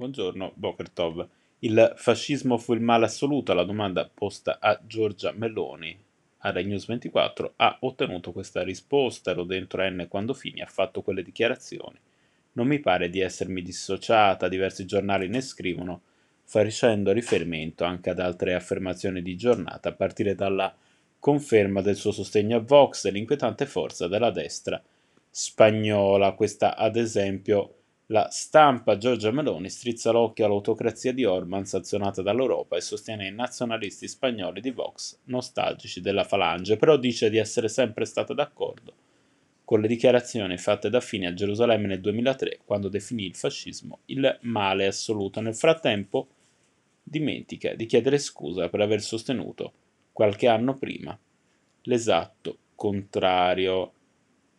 Buongiorno, Bokertov. Il fascismo fu il male assoluto? La domanda posta a Giorgia Meloni a Rai News 24 ha ottenuto questa risposta. Ero dentro N quando Fini ha fatto quelle dichiarazioni. Non mi pare di essermi dissociata, diversi giornali ne scrivono, facendo riferimento anche ad altre affermazioni di giornata, a partire dalla conferma del suo sostegno a Vox e l'inquietante forza della destra spagnola. Questa, ad esempio, la stampa Giorgia Meloni strizza l'occhio all'autocrazia di Orban sanzionata dall'Europa e sostiene i nazionalisti spagnoli di Vox nostalgici della falange, però dice di essere sempre stata d'accordo con le dichiarazioni fatte da Fini a Gerusalemme nel 2003, quando definì il fascismo il male assoluto. Nel frattempo dimentica di chiedere scusa per aver sostenuto qualche anno prima l'esatto contrario.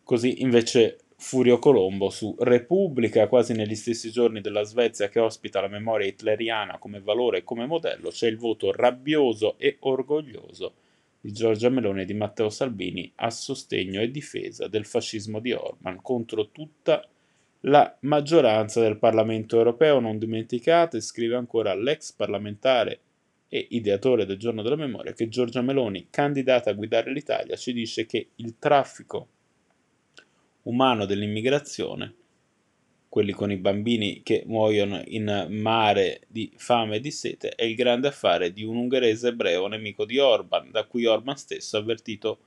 Così invece Furio Colombo su Repubblica, quasi negli stessi giorni della Svezia che ospita la memoria hitleriana come valore e come modello, c'è il voto rabbioso e orgoglioso di Giorgia Meloni e di Matteo Salvini a sostegno e difesa del fascismo di Orban contro tutta la maggioranza del Parlamento europeo. Non dimenticate, scrive ancora l'ex parlamentare e ideatore del giorno della memoria, che Giorgia Meloni, candidata a guidare l'Italia, ci dice che il traffico umano dell'immigrazione, quelli con i bambini che muoiono in mare di fame e di sete, è il grande affare di un ungherese ebreo nemico di Orban, da cui Orban stesso ha avvertito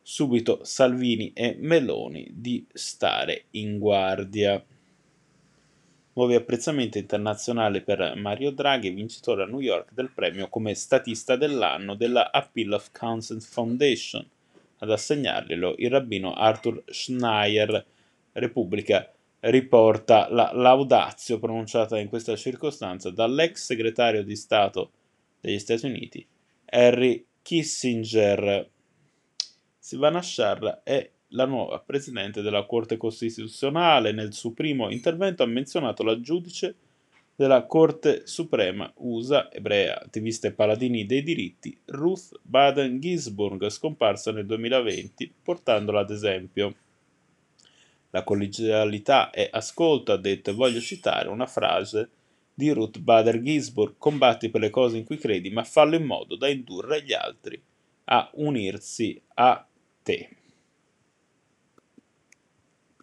subito Salvini e Meloni di stare in guardia. Nuovi apprezzamenti internazionali per Mario Draghi, vincitore a New York del premio come statista dell'anno della Appeal of Consent Foundation ad assegnarglielo il rabbino Arthur Schneier. Repubblica riporta la laudazio pronunciata in questa circostanza dall'ex segretario di Stato degli Stati Uniti, Harry Kissinger. Silvana Shar è la nuova presidente della Corte Costituzionale. Nel suo primo intervento ha menzionato la giudice della Corte Suprema USA, ebrea, attivista e paladini dei diritti, Ruth Baden Ginsburg, scomparsa nel 2020, portandola ad esempio. La collegialità è ascolto, ha detto, e voglio citare una frase di Ruth Bader Ginsburg, combatti per le cose in cui credi, ma fallo in modo da indurre gli altri a unirsi a te.